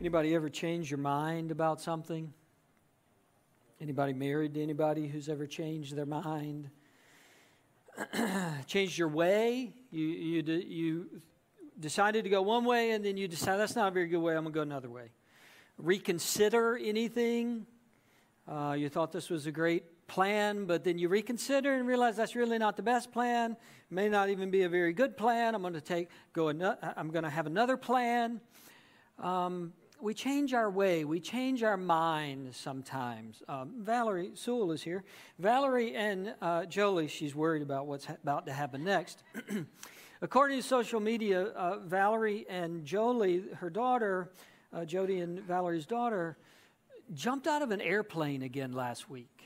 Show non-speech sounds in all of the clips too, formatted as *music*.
Anybody ever change your mind about something? Anybody married to anybody who's ever changed their mind? *clears throat* changed your way? You, you, you decided to go one way and then you decide that's not a very good way, I'm going to go another way. Reconsider anything? Uh, you thought this was a great plan, but then you reconsider and realize that's really not the best plan. It may not even be a very good plan. I'm going to take go. I'm going to have another plan. Um, we change our way, we change our mind sometimes. Um, Valerie Sewell is here. Valerie and uh, Jolie, she's worried about what's ha- about to happen next. *clears throat* According to social media, uh, Valerie and Jolie, her daughter, uh, Jody and Valerie's daughter, jumped out of an airplane again last week.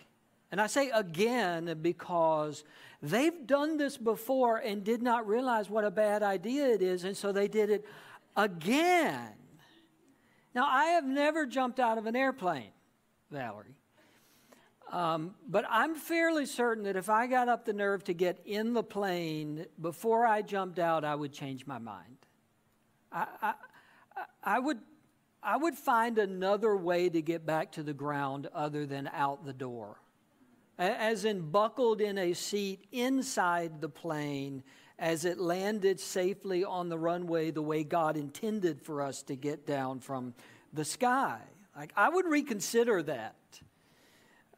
And I say again because they've done this before and did not realize what a bad idea it is, and so they did it again. Now, I have never jumped out of an airplane, Valerie. Um, but I'm fairly certain that if I got up the nerve to get in the plane before I jumped out, I would change my mind. I, I, I, would, I would find another way to get back to the ground other than out the door. As in, buckled in a seat inside the plane as it landed safely on the runway the way God intended for us to get down from the sky. Like, I would reconsider that.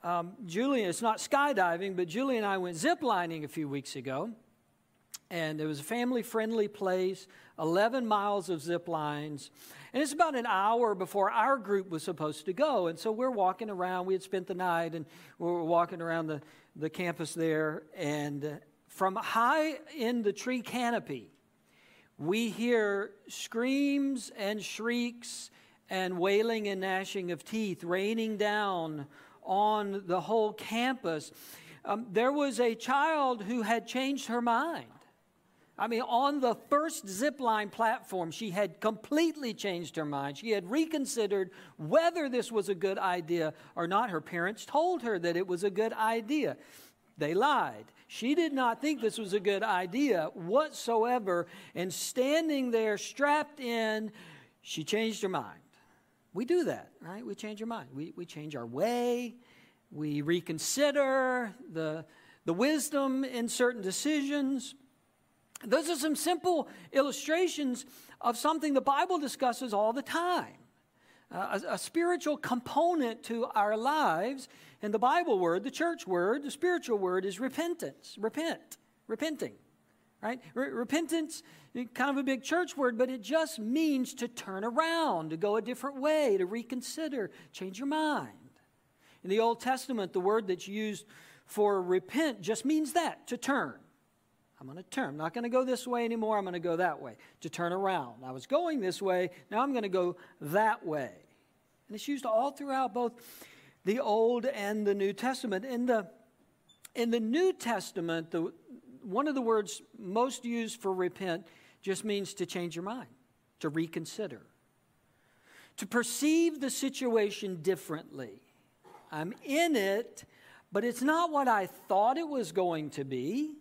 Um, Julian, it's not skydiving, but Julie and I went ziplining a few weeks ago. And it was a family friendly place, 11 miles of zip lines. And it's about an hour before our group was supposed to go. And so we're walking around. We had spent the night and we were walking around the, the campus there. And from high in the tree canopy, we hear screams and shrieks and wailing and gnashing of teeth raining down on the whole campus. Um, there was a child who had changed her mind. I mean, on the first zipline platform, she had completely changed her mind. She had reconsidered whether this was a good idea or not. Her parents told her that it was a good idea. They lied. She did not think this was a good idea whatsoever. And standing there strapped in, she changed her mind. We do that, right? We change our mind. We, we change our way. We reconsider the, the wisdom in certain decisions. Those are some simple illustrations of something the Bible discusses all the time. Uh, a, a, spiritual component to our lives. And the Bible word, the church word, the spiritual word is repentance. Repent, repenting, right? Re- repentance, eh, kind of a big church word, but it just means to turn around, to go a different way, to reconsider, change your mind. In the Old Testament, the word that's used for repent just means that, to turn. I'm going to turn. I'm not going to go this way anymore. I'm going to go that way. To turn around. I was going this way. Now I'm going to go that way. And it's used all throughout both the Old and the New Testament. In the, in the New Testament, the, one of the words most used for repent just means to change your mind, to reconsider, to perceive the situation differently. I'm in it, but it's not what I thought it was going to be.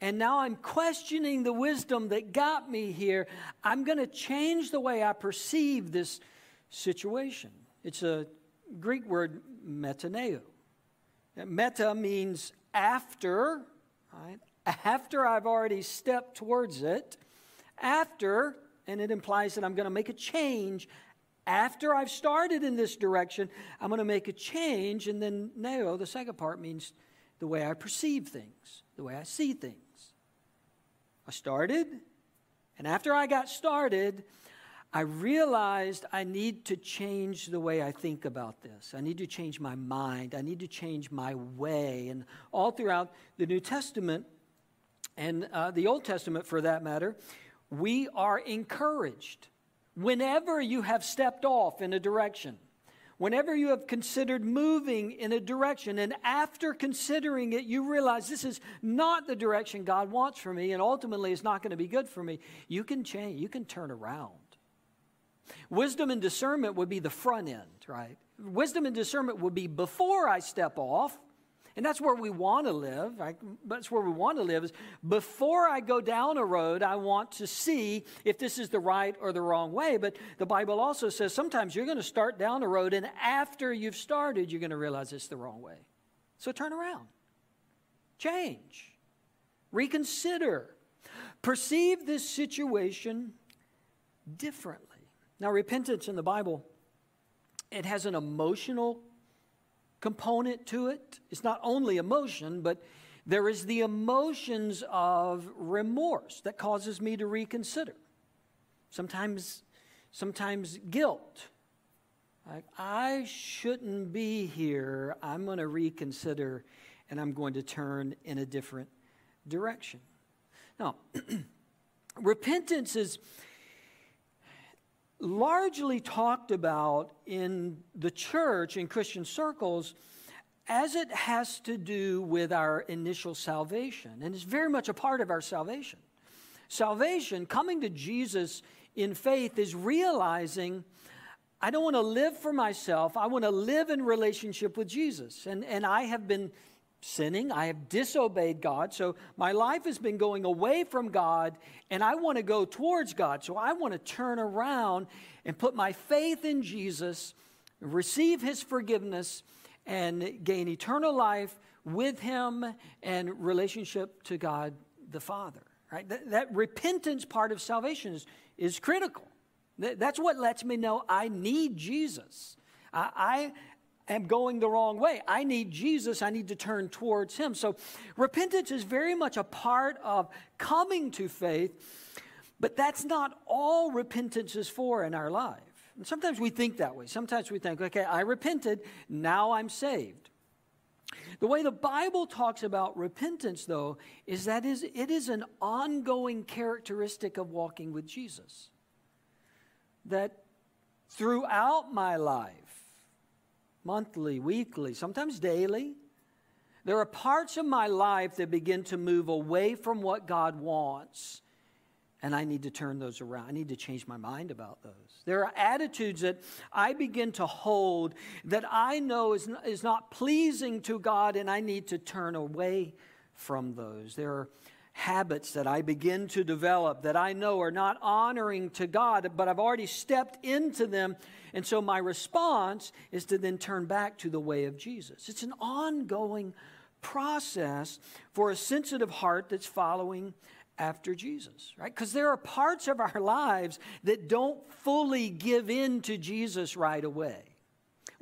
And now I'm questioning the wisdom that got me here. I'm going to change the way I perceive this situation. It's a Greek word, metaneo. Meta means after, right? After I've already stepped towards it, after, and it implies that I'm going to make a change. After I've started in this direction, I'm going to make a change. And then neo, the second part, means the way I perceive things, the way I see things. I started, and after I got started, I realized I need to change the way I think about this. I need to change my mind. I need to change my way. And all throughout the New Testament and uh, the Old Testament, for that matter, we are encouraged. Whenever you have stepped off in a direction, whenever you have considered moving in a direction, and after considering it, you realize this is not the direction God wants for me, and ultimately it's not going to be good for me, you can change, you can turn around. Wisdom and discernment would be the front end, right? Wisdom and discernment would be before I step off, And that's where we want to live. Right? That's where we want to live is before I go down a road, I want to see if this is the right or the wrong way. But the Bible also says sometimes you're going to start down a road, and after you've started, you're going to realize it's the wrong way. So turn around, change, reconsider, perceive this situation differently. Now, repentance in the Bible, it has an emotional component to it. It's not only emotion, but there is the emotions of remorse that causes me to reconsider. Sometimes, sometimes guilt. Like, I shouldn't be here. I'm going to reconsider and I'm going to turn in a different direction. Now, *clears throat* repentance is largely talked about in the church, in Christian circles, as it has to do with our initial salvation. And it's very much a part of our salvation. Salvation, coming to Jesus in faith, is realizing I don't want to live for myself. I want to live in relationship with Jesus. And, and I have been sinning. I have disobeyed God. So my life has been going away from God, and I want to go towards God. So I want to turn around and put my faith in Jesus, receive his forgiveness, and gain eternal life with him and relationship to God the Father. Right? That, that repentance part of salvation is, is critical. That's what lets me know I need Jesus. I, I am going the wrong way. I need Jesus. I need to turn towards Him. So repentance is very much a part of coming to faith, but that's not all repentance is for in our life. And sometimes we think that way. Sometimes we think, okay, I repented, now I'm saved. The way the Bible talks about repentance, though, is that is, it is an ongoing characteristic of walking with Jesus. That throughout my life, monthly, weekly, sometimes daily. There are parts of my life that begin to move away from what God wants, and I need to turn those around. I need to change my mind about those. There are attitudes that I begin to hold that I know is, is not pleasing to God, and I need to turn away from those. There are habits that I begin to develop that I know are not honoring to God, but I've already stepped into them. And so my response is to then turn back to the way of Jesus. It's an ongoing process for a sensitive heart that's following after Jesus, right? Because there are parts of our *laughs* lives that don't fully give in to Jesus right away.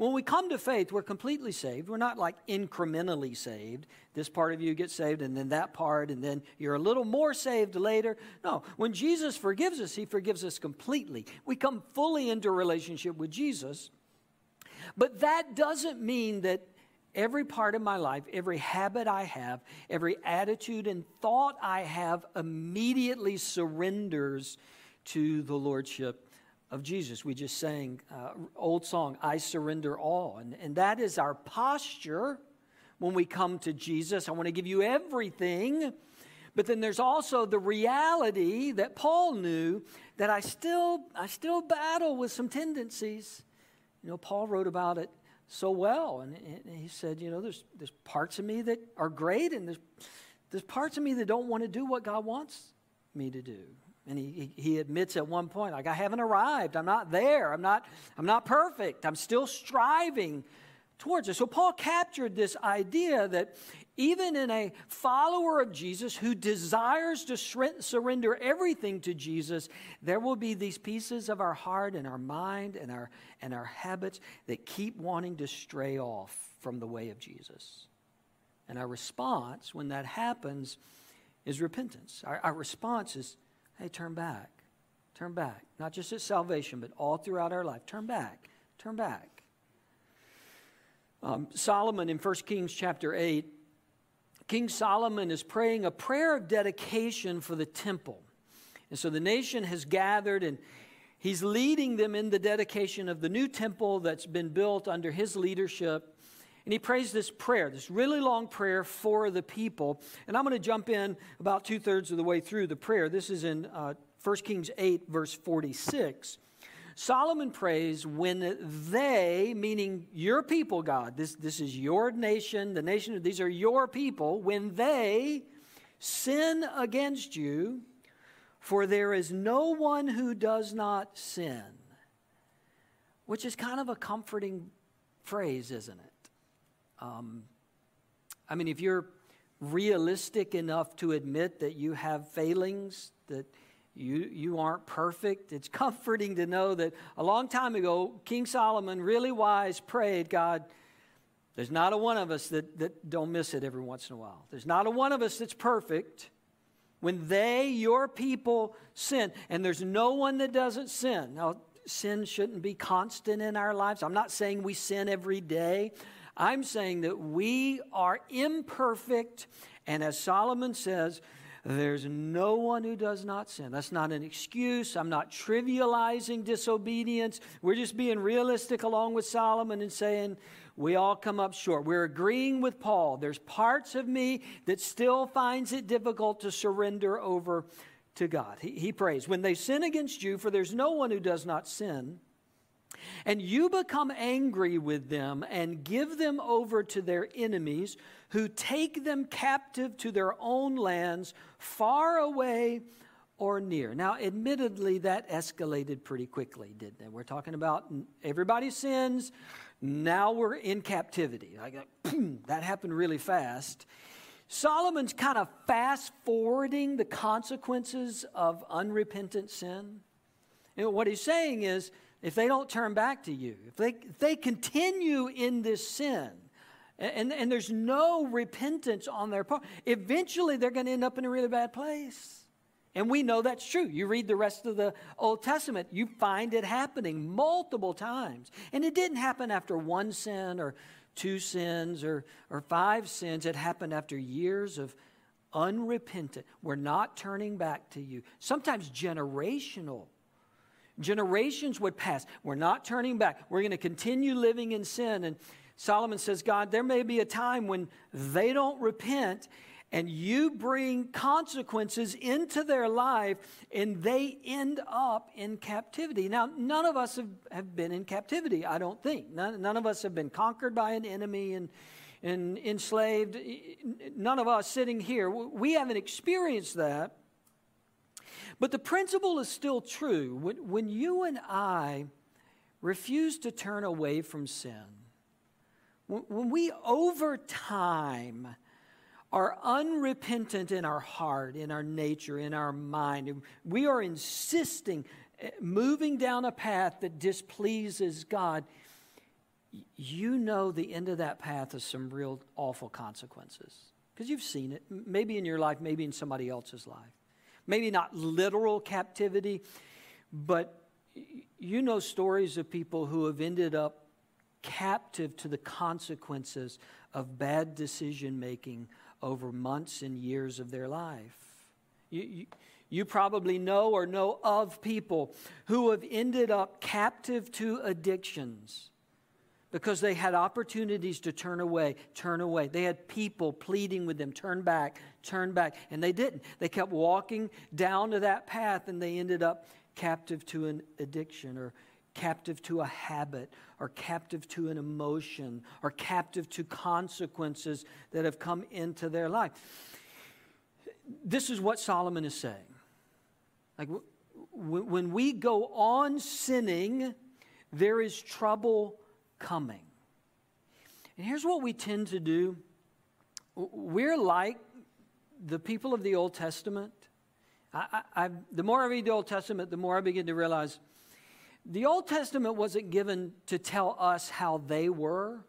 When we come to faith, we're completely saved. We're not like incrementally saved. This part of you gets saved, and then that part, and then you're a little more saved later. No, when Jesus forgives us, He forgives us completely. We come fully into relationship with Jesus. But that doesn't mean that every part of my life, every habit I have, every attitude and thought I have immediately surrenders to the Lordship of Jesus. We just sang uh, old song, I surrender all. And, and that is our posture when we come to Jesus. I want to give you everything. But then there's also the reality that Paul knew that I still, I still battle with some tendencies. You know, Paul wrote about it so well. And, and he said, you know, there's, there's parts of me that are great, and there's, there's parts of me that don't want to do what God wants me to do. And he, he admits at one point, like, I haven't arrived. I'm not there. I'm not, I'm not perfect. I'm still striving towards it. So Paul captured this idea that even in a follower of Jesus who desires to surrender everything to Jesus, there will be these pieces of our heart and our mind and our, and our habits that keep wanting to stray off from the way of Jesus. And our response when that happens is repentance. Our, our response is Hey, turn back. Turn back. Not just at salvation, but all throughout our life. Turn back. Turn back. Um, Solomon in 1 Kings chapter 8, King Solomon is praying a prayer of dedication for the temple. And so the nation has gathered and he's leading them in the dedication of the new temple that's been built under his leadership. And he prays this prayer, this really long prayer for the people. And I'm going to jump in about two thirds of the way through the prayer. This is in uh, 1 Kings 8, verse 46. Solomon prays when they, meaning your people, God, this, this is your nation, the nation, these are your people, when they sin against you, for there is no one who does not sin. Which is kind of a comforting phrase, isn't it? Um, I mean, if you're realistic enough to admit that you have failings, that you, you aren't perfect, it's *laughs* comforting to know that a long time ago, King Solomon, really wise, prayed, God, there's not a one of us that, that don't miss it every once in a while. There's not a one of us that's perfect. When they, your people, sin, and there's no one that doesn't sin. Now, sin shouldn't be constant in our lives. I'm not saying we sin every day. I'm saying that we are imperfect, and as Solomon says, there's no one who does not sin. That's not an excuse. I'm not trivializing disobedience. We're just being realistic along with Solomon and saying, we all come up short. We're agreeing with Paul. There's parts of me that still finds it difficult to surrender over to God. He, he prays, When they sin against you, for there's no one who does not sin, and you become angry with them and give them over to their enemies, who take them captive to their own lands, far away or near. Now, admittedly, that escalated pretty quickly, didn't it? We're talking about everybody sins. Now we're in captivity. Like, *clears throat* that happened really fast. Solomon's kind of fast forwarding the consequences of unrepentant sin. And what he's saying is if they don't turn back to you, if they, if they continue in this sin, and, and there's no repentance on their part, eventually they're going to end up in a really bad place. And we know that's true. You read the rest of the Old Testament, you find it happening multiple times. And it didn't happen after one sin or two sins or, or five sins. It happened after years of unrepentant. We're not turning back to you. Sometimes generational. Generations would pass. We're not turning back. We're going to continue living in sin. And Solomon says, God, there may be a time when they don't repent and you bring consequences into their life and they end up in captivity. Now, none of us have, have been in captivity, I don't think. None, none of us have been conquered by an enemy and, and enslaved. None of us sitting here, we haven't experienced that. But the principle is still true. When, when you and I refuse to turn away from sin, when, when we over time, are unrepentant in our heart, in our nature, in our mind. We are insisting, eh, moving down a path that displeases God. You know the end of that path is some real awful consequences because you've seen it, maybe in your life, maybe in somebody else's life. Maybe not literal captivity, but you know stories of people who have ended up captive to the consequences of bad decision making over months and years of their life. You, you, you, probably know or know of people who have ended up captive to addictions because they had opportunities to turn away, turn away. They had people pleading with them, turn back, turn back, and they didn't. They kept walking down to that path and they ended up captive to an addiction or captive to a habit or captive to an emotion or captive to consequences that have come into their life. This is what Solomon is saying. Like when we go on sinning, there is trouble coming. And here's what we tend to do we're like the people of the Old Testament. I, I, I, the more I read the Old Testament, the more I begin to realize the Old Testament wasn't given to tell us how they were,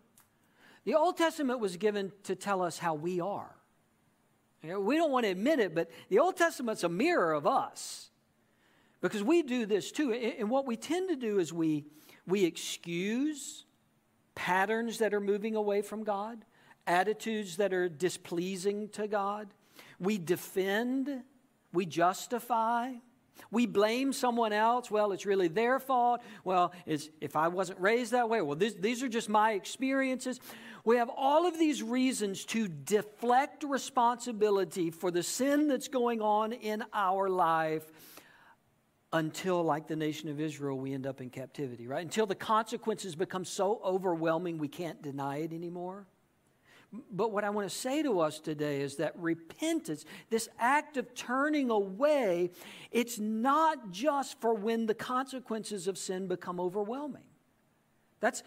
the Old Testament was given to tell us how we are. We don't want to admit it, but the Old Testament's a mirror of us because we do this too. And what we tend to do is we, we excuse patterns that are moving away from God, attitudes that are displeasing to God. We defend, we justify, we blame someone else. Well, it's really their fault. Well, if I wasn't raised that way, well, this, these are just my experiences. We have all of these reasons to deflect responsibility for the sin that's going on in our life until, like the nation of Israel, we end up in captivity, right? Until the consequences become so overwhelming we can't deny it anymore. But what I want to say to us today is that repentance, this act of turning away, it's not just for when the consequences of sin become overwhelming. That's,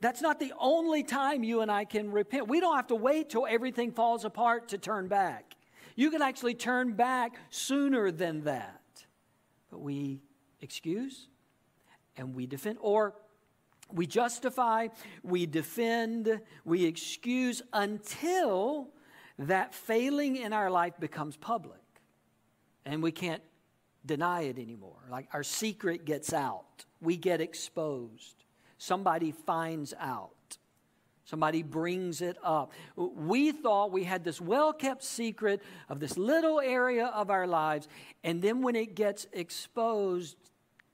that's not the only time you and I can repent. We don't have to wait till everything falls apart to turn back. You can actually turn back sooner than that. But we excuse and we defend, or we justify, we defend, we excuse until that failing in our life becomes public and we can't deny it anymore. Like our secret gets out, we get exposed, somebody finds out. Somebody brings it up. We thought we had this well kept secret of this little area of our lives, and then when it gets exposed,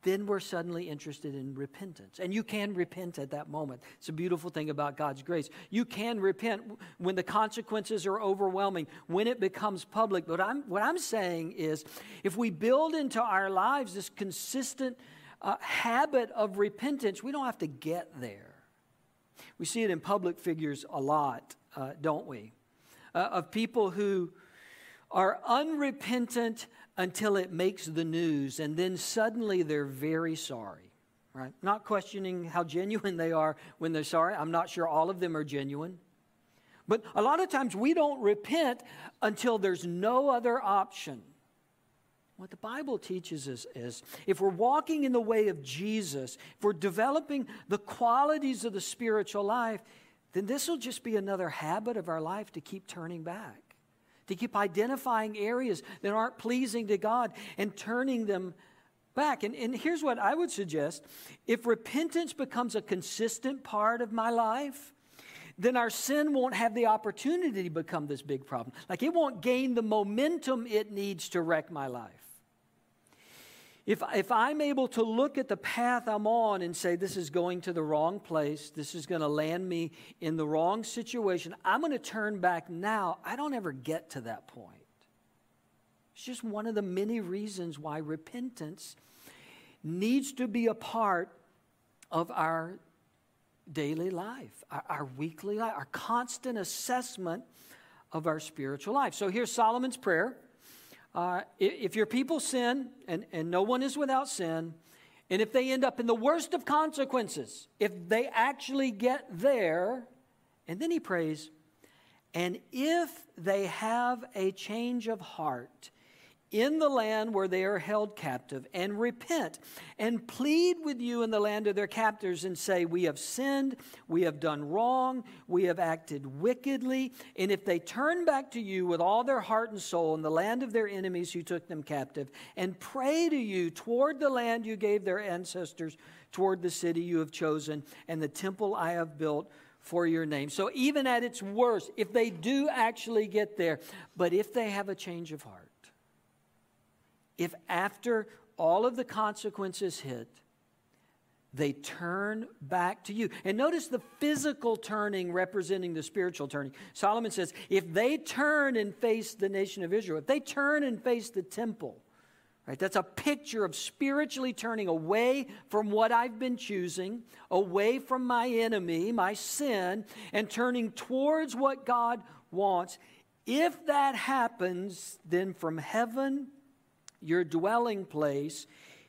then we're suddenly interested in repentance. And you can repent at that moment. It's a beautiful thing about God's grace. You can repent when the consequences are overwhelming, when it becomes public. But I'm, what I'm saying is if we build into our lives this consistent uh, habit of repentance, we don't have to get there. We see it in public figures a lot, uh, don't we? Uh, of people who are unrepentant until it makes the news, and then suddenly they're very sorry. Right? Not questioning how genuine they are when they're sorry. I'm not sure all of them are genuine. But a lot of times we don't repent until there's no other option. What the Bible teaches us is if we're walking in the way of Jesus, if we're developing the qualities of the spiritual life, then this will just be another habit of our life to keep turning back to keep identifying areas that aren't pleasing to God and turning them back. And, and here's what I would suggest if repentance becomes a consistent part of my life, then our sin won't have the opportunity to become this big problem. Like it won't gain the momentum it needs to wreck my life. If, if I'm able to look at the path I'm on and say, this is going to the wrong place, this is going to land me in the wrong situation, I'm going to turn back now, I don't ever get to that point. It's just one of the many reasons why repentance needs to be a part of our daily life, our, our weekly life, our constant assessment of our spiritual life. So here's Solomon's prayer. Uh, if your people sin, and, and no one is without sin, and if they end up in the worst of consequences, if they actually get there, and then he prays, and if they have a change of heart, in the land where they are held captive and repent and plead with you in the land of their captors and say, We have sinned, we have done wrong, we have acted wickedly. And if they turn back to you with all their heart and soul in the land of their enemies who took them captive and pray to you toward the land you gave their ancestors, toward the city you have chosen, and the temple I have built for your name. So, even at its worst, if they do actually get there, but if they have a change of heart, if after all of the consequences hit, they turn back to you. And notice the physical turning representing the spiritual turning. Solomon says, if they turn and face the nation of Israel, if they turn and face the temple, right, that's a picture of spiritually turning away from what I've been choosing, away from my enemy, my sin, and turning towards what God wants. If that happens, then from heaven, your dwelling place,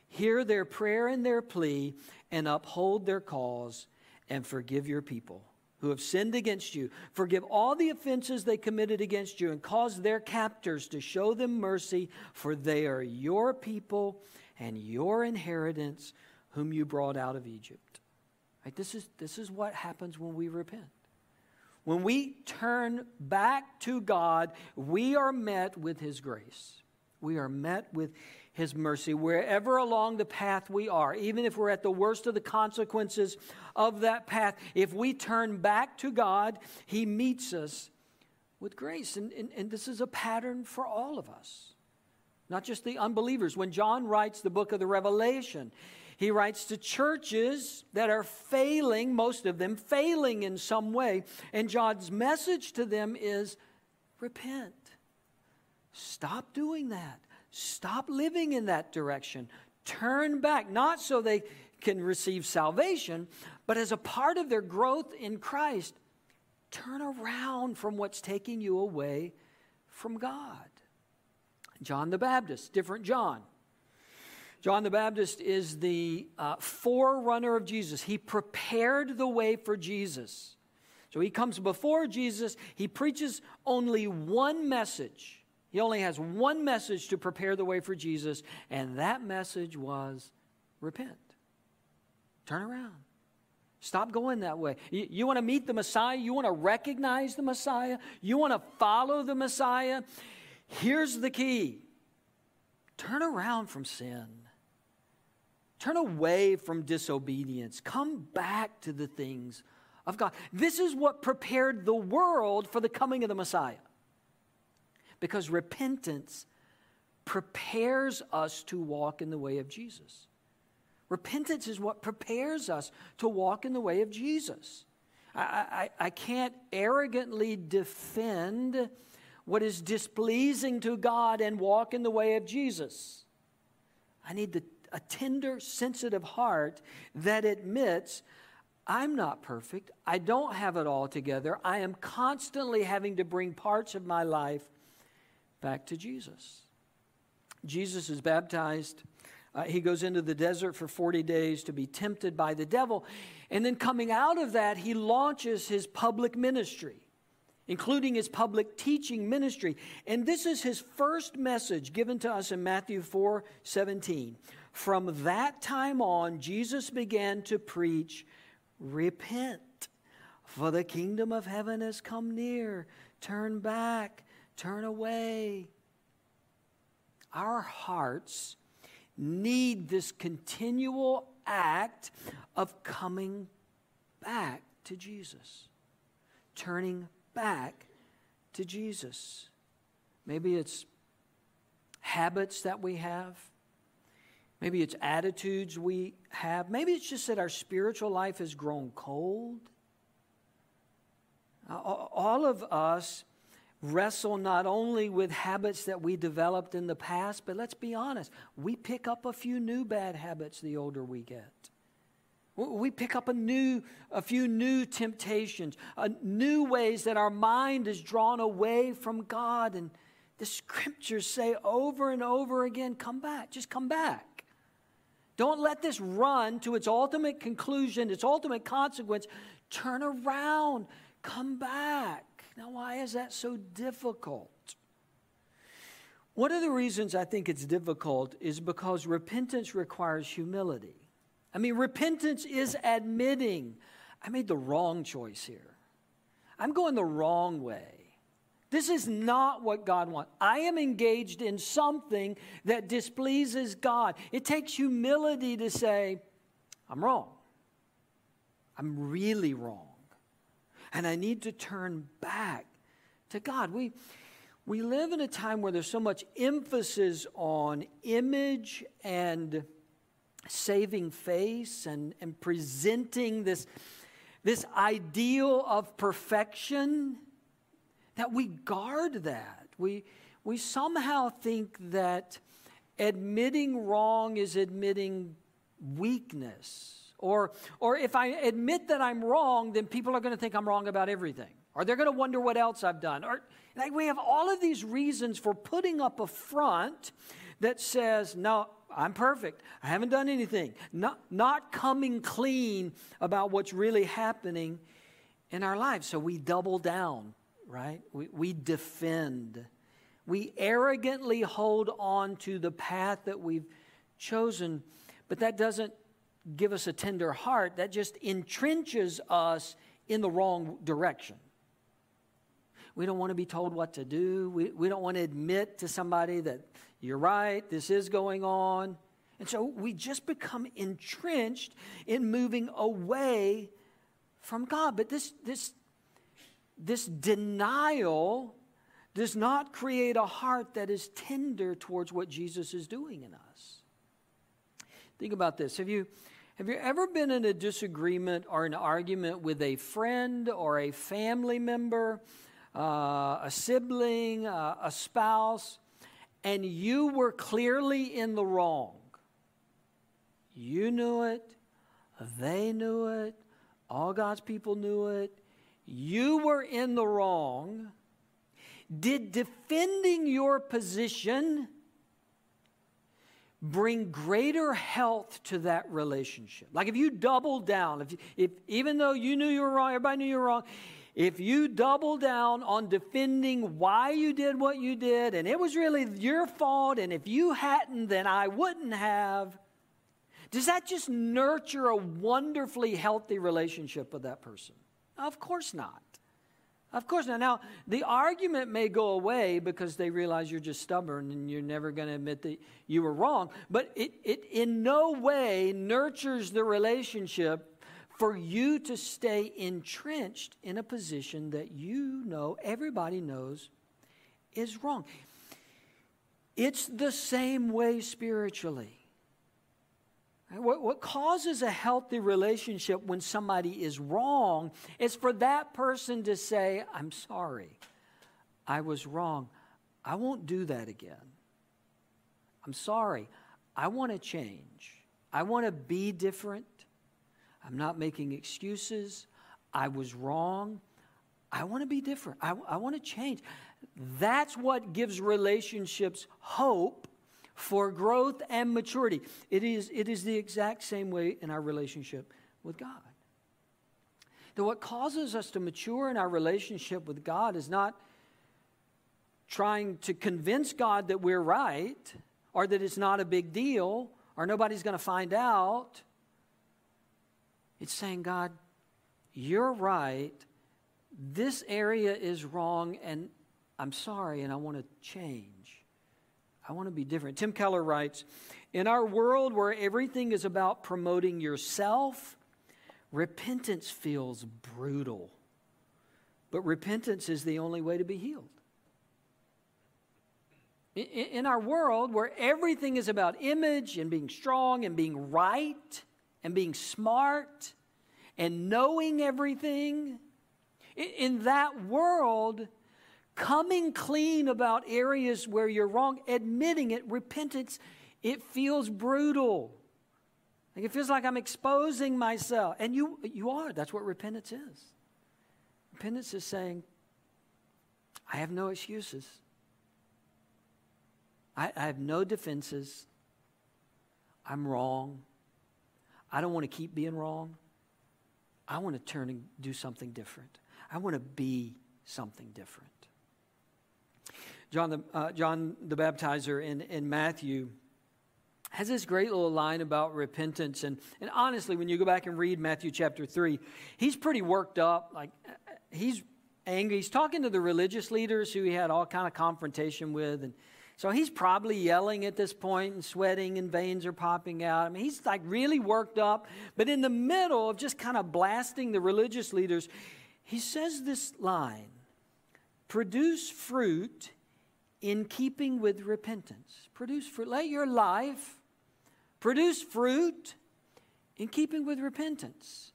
hear their prayer and their plea, and uphold their cause, and forgive your people who have sinned against you. Forgive all the offenses they committed against you, and cause their captors to show them mercy, for they are your people and your inheritance, whom you brought out of Egypt. Right? This, is, this is what happens when we repent. When we turn back to God, we are met with His grace we are met with his mercy wherever along the path we are, even if we're at the worst of the consequences of that path. If we turn back to God, he meets us with grace. And, and, and this is a pattern for all of us, not just the unbelievers. When John writes the book of the Revelation, he writes to churches that are failing, most of them failing in some way. And John's message to them is repent. Stop doing that. Stop living in that direction. turn back, not so they can receive salvation, but as a part of their growth in Christ, turn around from what's taking you away from God. John the Baptist, different John. John the Baptist is the uh, forerunner of Jesus. He prepared the way for Jesus. So he comes before Jesus. He preaches only one message. He only has one message to prepare the way for Jesus, and that message was repent. Turn around. Stop going that way. You, you want to meet the Messiah? You want to recognize the Messiah? You want to follow the Messiah? Here's the key turn around from sin. Turn away from disobedience. Come back to the things of God. This is what prepared the world for the coming of the Messiah. Because repentance prepares us to walk in the way of Jesus. Repentance is what prepares us to walk in the way of Jesus. I, I, I can't arrogantly defend what is displeasing to God and walk in the way of Jesus. I need the, a tender, sensitive heart that admits I'm not perfect. I don't have it all together. I am constantly having to bring parts of my life back to Jesus. Jesus is baptized uh, he goes into the desert for 40 days to be tempted by the devil. And then coming out of that, he launches his public ministry, including his public teaching ministry. And this is his first message given to us in Matthew 4 17. From that time on, Jesus began to preach, Repent, for the kingdom of heaven has come near. Turn back, turn away. Our hearts need this continual act of coming back to Jesus, turning back to Jesus. Maybe it's habits that we have. Maybe it's attitudes we have. Maybe it's just that our spiritual life has grown cold. All of us wrestle not only with habits that we developed in the past, but let's be honest, we pick up a few new bad habits the older we get. We pick up a new, a few new temptations, uh, new ways that our mind is drawn away from God. And the scriptures say over and over again, come back, just come back. Don't let this run to its ultimate conclusion, its ultimate consequence. Turn around, come back. Now, why is that so difficult? One of the reasons I think it's difficult is because repentance requires humility. I mean, repentance is admitting I made the wrong choice here. I'm going the wrong way. This is not what God wants. I am engaged in something that displeases God. It takes humility to say, I'm wrong. I'm really wrong and I need to turn back to God. We, we live in a time where there's so much emphasis on image and saving face and, and presenting this, this ideal of perfection that we guard that. We, we somehow think that admitting wrong is admitting weakness or, or if I admit that I'm wrong, then people are going to think I'm wrong about everything. Or they're going to wonder what else I've done. Or like we have all of these reasons for putting up a front that says, no, I'm perfect. I haven't done anything. Not, not coming clean about what's really happening in our lives. So we double down, right? We, we defend. We arrogantly hold on to the path that we've chosen, but that doesn't give us a tender heart, that just entrenches us in the wrong direction. We don't want to be told what to do. We, we don't want to admit to somebody that you're right, this is going on. And so we just become entrenched in moving away from God. But this, this, this denial does not create a heart that is tender towards what Jesus is doing in us. Think about this. Have you, have you ever been in a disagreement or an argument with a friend or a family member, uh, a sibling, uh, a spouse, and you were clearly in the wrong? You knew it. They knew it. All God's people knew it. You were in the wrong. Did defending your position bring greater health to that relationship? Like if you double down, if, if even though you knew you were wrong, everybody knew you were wrong, if you double down on defending why you did what you did, and it was really your fault, and if you hadn't, then I wouldn't have, does that just nurture a wonderfully healthy relationship with that person? Of course not. Of course not. Now, the argument may go away because they realize you're just stubborn and you're never going to admit that you were wrong, but it, it in no way nurtures the relationship for you to stay entrenched in a position that you know, everybody knows, is wrong. It's the same way spiritually. What, what, causes a healthy relationship when somebody is wrong is for that person to say, I'm sorry, I was wrong. I won't do that again. I'm sorry, I want to change. I want to be different. I'm not making excuses. I was wrong. I want to be different. I, I want to change. That's what gives relationships hope for growth and maturity. It is, it is the exact same way in our relationship with God. That what causes us to mature in our relationship with God is not trying to convince God that we're right or that it's not a big deal or nobody's going to find out. It's saying, God, you're right. This area is wrong, and I'm sorry, and I want to change. I want to be different. Tim Keller writes In our world where everything is about promoting yourself, repentance feels brutal. But repentance is the only way to be healed. In our world where everything is about image and being strong and being right, and being smart and knowing everything. In that world, coming clean about areas where you're wrong, admitting it, repentance, it feels brutal. Like it feels like I'm exposing myself. And you, you are. That's what repentance is. Repentance is saying, I have no excuses. I, I have no defenses. I'm wrong. I don't want to keep being wrong. I want to turn and do something different. I want to be something different. John the, uh, John the Baptizer in, in Matthew has this great little line about repentance. And, and honestly, when you go back and read Matthew chapter 3, he's pretty worked up. Like, he's angry. He's talking to the religious leaders who he had all kind of confrontation with. And so he's probably yelling at this point and sweating and veins are popping out. I mean, he's like really worked up. But in the middle of just kind of blasting the religious leaders, he says this line produce fruit in keeping with repentance. Produce fruit. Let your life produce fruit in keeping with repentance.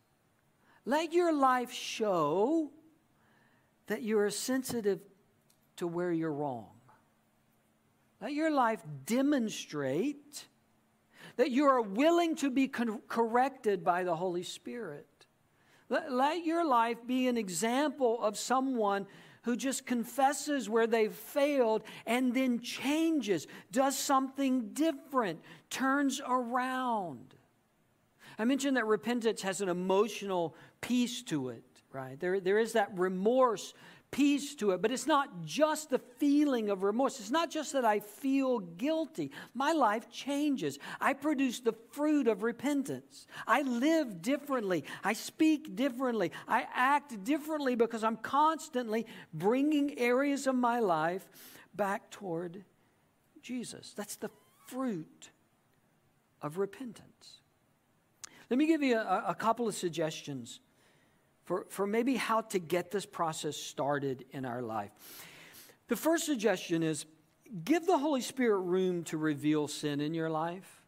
Let your life show that you are sensitive to where you're wrong. Let your life demonstrate that you are willing to be con- corrected by the Holy Spirit. Let, let your life be an example of someone who just confesses where they've failed and then changes, does something different, turns around. I mentioned that repentance has an emotional piece to it, right? There, there is that remorse peace to it. But it's not just the feeling of remorse. It's not just that I feel guilty. My life changes. I produce the fruit of repentance. I live differently. I speak differently. I act differently because I'm constantly bringing areas of my life back toward Jesus. That's the fruit of repentance. Let me give you a, a couple of suggestions for, for maybe how to get this process started in our life. The first suggestion is give the Holy Spirit room to reveal sin in your life,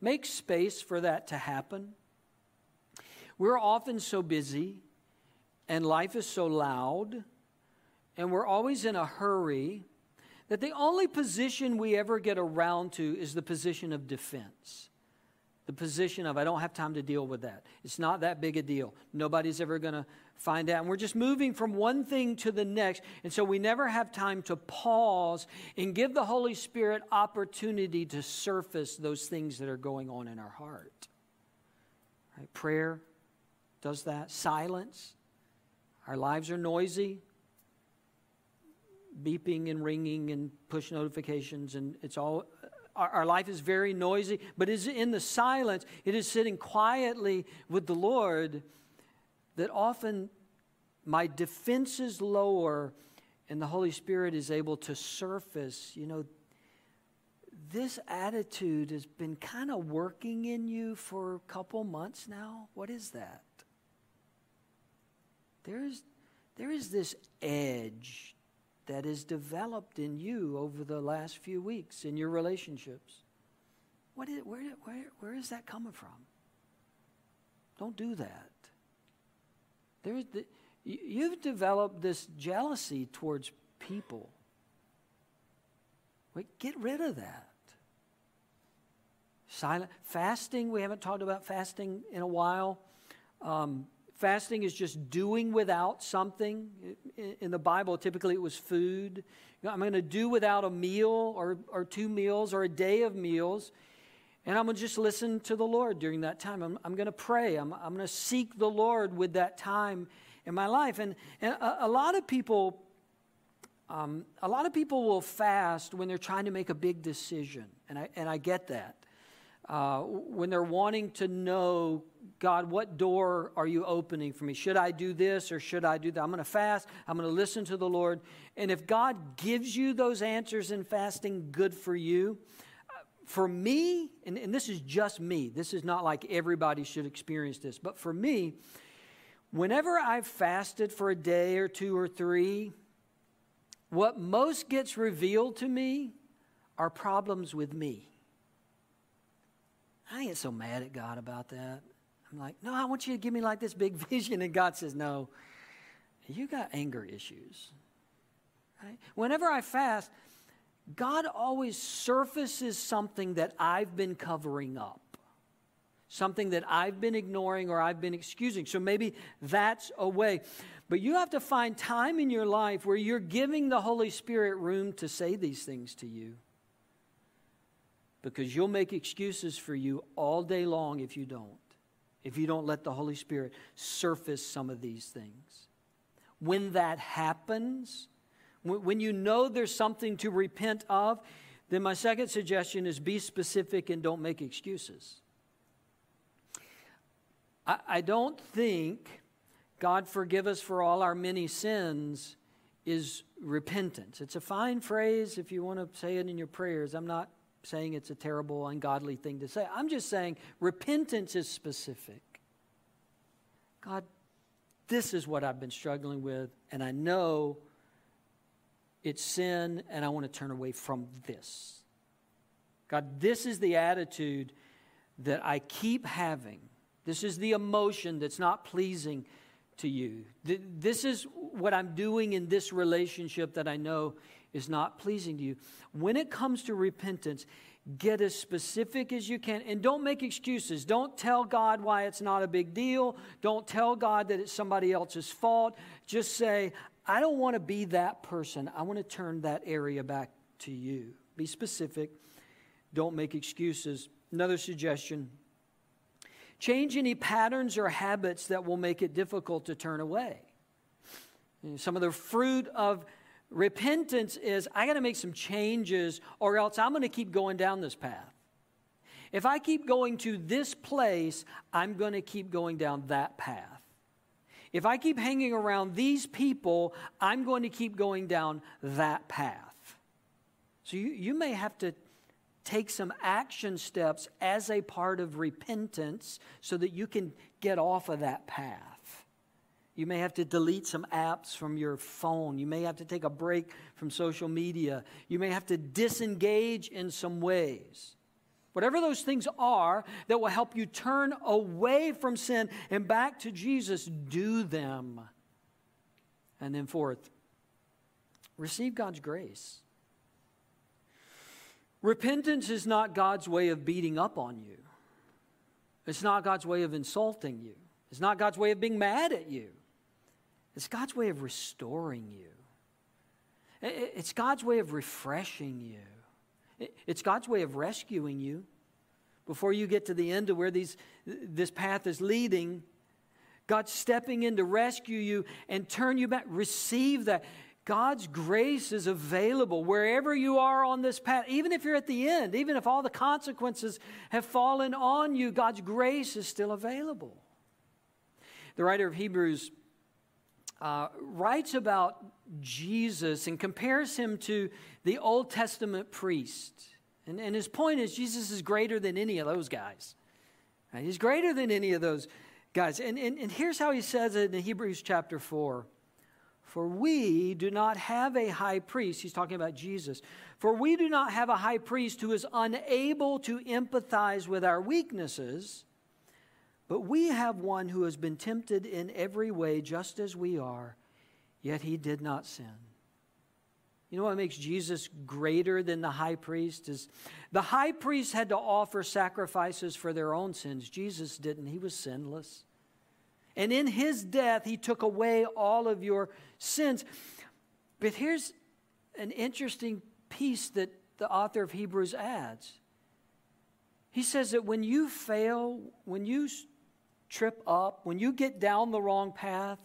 make space for that to happen. We're often so busy, and life is so loud, and we're always in a hurry that the only position we ever get around to is the position of defense the position of, I don't have time to deal with that. It's not that big a deal. Nobody's ever going to find out. And we're just moving from one thing to the next. And so we never have time to pause and give the Holy Spirit opportunity to surface those things that are going on in our heart. Right? Prayer does that. Silence. Our lives are noisy beeping and ringing and push notifications, and it's all. Our, our life is very noisy, but is in the silence. It is sitting quietly with the Lord that often my defenses lower, and the Holy Spirit is able to surface. You know, this attitude has been kind of working in you for a couple months now. What is that? There's, there is this edge that is developed in you over the last few weeks in your relationships. What is, where, where, where is that coming from? Don't do that. There's the, you've developed this jealousy towards people. Wait, get rid of that. Silent fasting. We haven't talked about fasting in a while. Um, Fasting is just doing without something. In the Bible, typically it was food. I'm going to do without a meal or, or two meals or a day of meals. And I'm going to just listen to the Lord during that time. I'm, I'm going to pray. I'm, I'm going to seek the Lord with that time in my life. And, and a, a lot of people, um, a lot of people will fast when they're trying to make a big decision. And I, and I get that. Uh, when they're wanting to know, God, what door are you opening for me? Should I do this or should I do that? I'm going to fast. I'm going to listen to the Lord. And if God gives you those answers in fasting, good for you. For me, and, and this is just me, this is not like everybody should experience this, but for me, whenever I've fasted for a day or two or three, what most gets revealed to me are problems with me. I ain't so mad at God about that. I'm like, no, I want you to give me like this big *laughs* vision. And God says, no, you got anger issues. Right? Whenever I fast, God always surfaces something that I've been covering up, something that I've been ignoring or I've been excusing. So maybe that's a way. But you have to find time in your life where you're giving the Holy Spirit room to say these things to you because you'll make excuses for you all day long if you don't. If you don't let the Holy Spirit surface some of these things. When that happens, when you know there's something to repent of, then my second suggestion is be specific and don't make excuses. I, don't think God forgive us for all our many sins is repentance. It's a fine phrase if you want to say it in your prayers. I'm not saying it's a terrible, ungodly thing to say. I'm just saying repentance is specific. God, this is what I've been struggling with, and I know it's sin, and I want to turn away from this. God, this is the attitude that I keep having. This is the emotion that's not pleasing to you. This is what I'm doing in this relationship that I know is not pleasing to you. When it comes to repentance, get as specific as you can and don't make excuses. Don't tell God why it's not a big deal. Don't tell God that it's somebody else's fault. Just say, I don't want to be that person. I want to turn that area back to you. Be specific. Don't make excuses. Another suggestion change any patterns or habits that will make it difficult to turn away. Some of the fruit of Repentance is I got to make some changes or else I'm going to keep going down this path. If I keep going to this place, I'm going to keep going down that path. If I keep hanging around these people, I'm going to keep going down that path. So you, you may have to take some action steps as a part of repentance so that you can get off of that path. You may have to delete some apps from your phone. You may have to take a break from social media. You may have to disengage in some ways. Whatever those things are that will help you turn away from sin and back to Jesus, do them. And then, fourth, receive God's grace. Repentance is not God's way of beating up on you. It's not God's way of insulting you. It's not God's way of being mad at you. It's God's way of restoring you. It's God's way of refreshing you. It's God's way of rescuing you. Before you get to the end of where these, this path is leading, God's stepping in to rescue you and turn you back. Receive that. God's grace is available wherever you are on this path, even if you're at the end, even if all the consequences have fallen on you, God's grace is still available. The writer of Hebrews uh, writes about Jesus and compares him to the Old Testament priest. And, and his point is Jesus is greater than any of those guys. Right? He's greater than any of those guys. And, and, and here's how he says it in Hebrews chapter 4. For we do not have a high priest, he's talking about Jesus. For we do not have a high priest who is unable to empathize with our weaknesses but we have one who has been tempted in every way, just as we are, yet he did not sin. You know what makes Jesus greater than the high priest is the high priest had to offer sacrifices for their own sins. Jesus didn't. He was sinless. And in his death, he took away all of your sins. But here's an interesting piece that the author of Hebrews adds. He says that when you fail, when you trip up, when you get down the wrong path,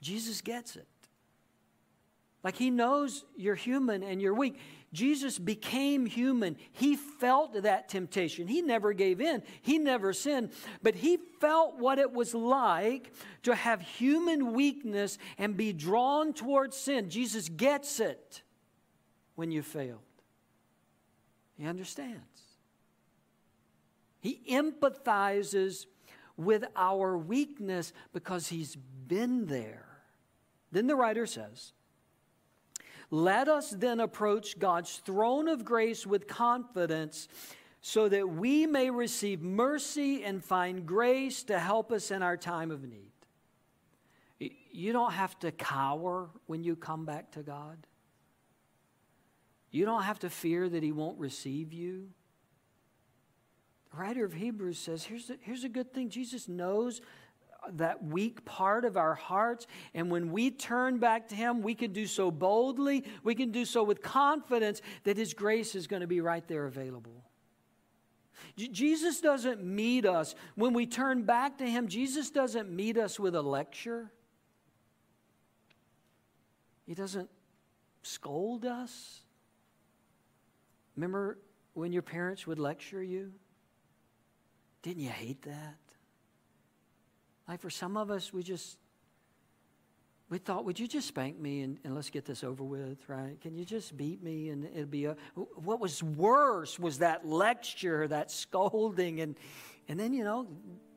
Jesus gets it. Like he knows you're human and you're weak. Jesus became human. He felt that temptation. He never gave in, he never sinned, but he felt what it was like to have human weakness and be drawn towards sin. Jesus gets it when you failed. He understands. He empathizes with our weakness because he's been there. Then the writer says, Let us then approach God's throne of grace with confidence so that we may receive mercy and find grace to help us in our time of need. You don't have to cower when you come back to God. You don't have to fear that He won't receive you writer of Hebrews says here's a, here's a good thing Jesus knows that weak part of our hearts. And when we turn back to Him, we can do so boldly, we can do so with confidence that His grace is going to be right there available. Jesus doesn't meet us when we turn back to Him, Jesus doesn't meet us with a lecture. He doesn't scold us. Remember when your parents would lecture you? Didn't you hate that? Like for some of us, we just, we thought, would you just spank me and, and let's get this over with, right? Can you just beat me and it'll be a. What was worse was that lecture, that scolding. And, and then, you know,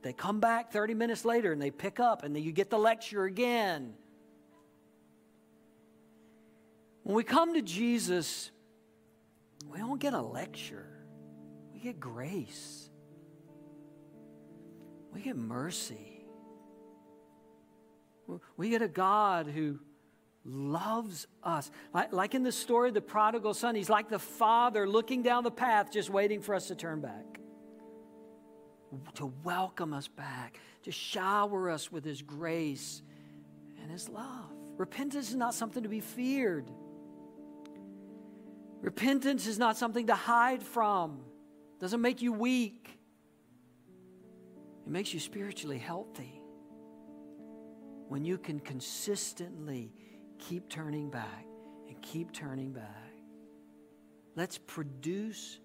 they come back 30 minutes later and they pick up and then you get the lecture again. When we come to Jesus, we don't get a lecture, we get grace we get mercy. We get a God who loves us. Like, in the story of the prodigal son, he's like the father looking down the path, just waiting for us to turn back, to welcome us back, to shower us with his grace and his love. Repentance is not something to be feared. Repentance is not something to hide from. Doesn't make you weak. It makes you spiritually healthy when you can consistently keep turning back and keep turning back. Let's produce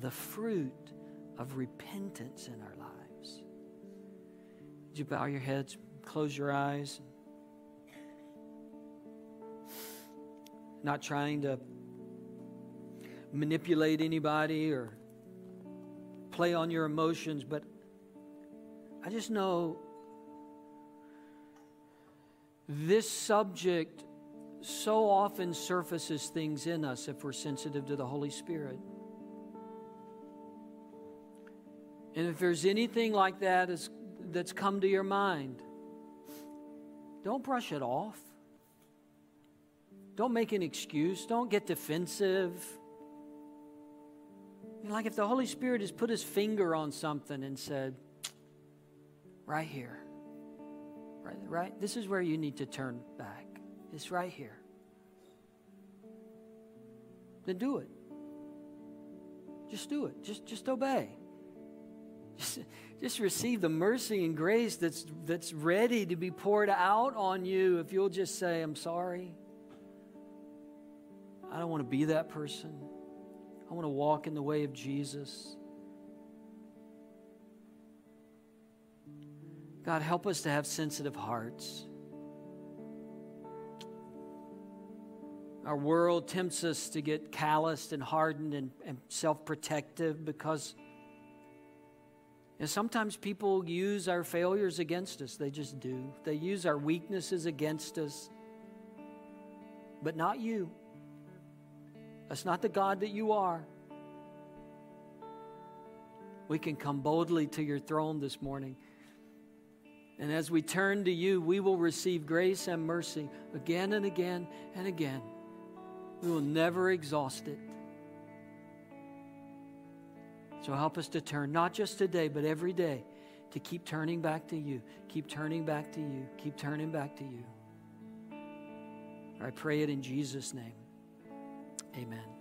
the fruit of repentance in our lives. Would you bow your heads, close your eyes? Not trying to manipulate anybody or play on your emotions, but I just know this subject so often surfaces things in us if we're sensitive to the Holy Spirit. And if there's anything like that that's come to your mind, don't brush it off. Don't make an excuse. Don't get defensive. Like if the Holy Spirit has put his finger on something and said, right here, right, right, this is where you need to turn back. It's right here. Then do it. Just do it. Just, just obey. *laughs* Just, just receive the mercy and grace that's, that's ready to be poured out on you if you'll just say, I'm sorry. I don't want to be that person. I want to walk in the way of Jesus. God, help us to have sensitive hearts. Our world tempts us to get calloused and hardened and, and self protective because and sometimes people use our failures against us. They just do. They use our weaknesses against us. But not you. That's not the God that you are. We can come boldly to your throne this morning. And as we turn to you, we will receive grace and mercy again and again and again. We will never exhaust it. So help us to turn, not just today, but every day, to keep turning back to you, keep turning back to you, keep turning back to you. I pray it in Jesus' name. Amen.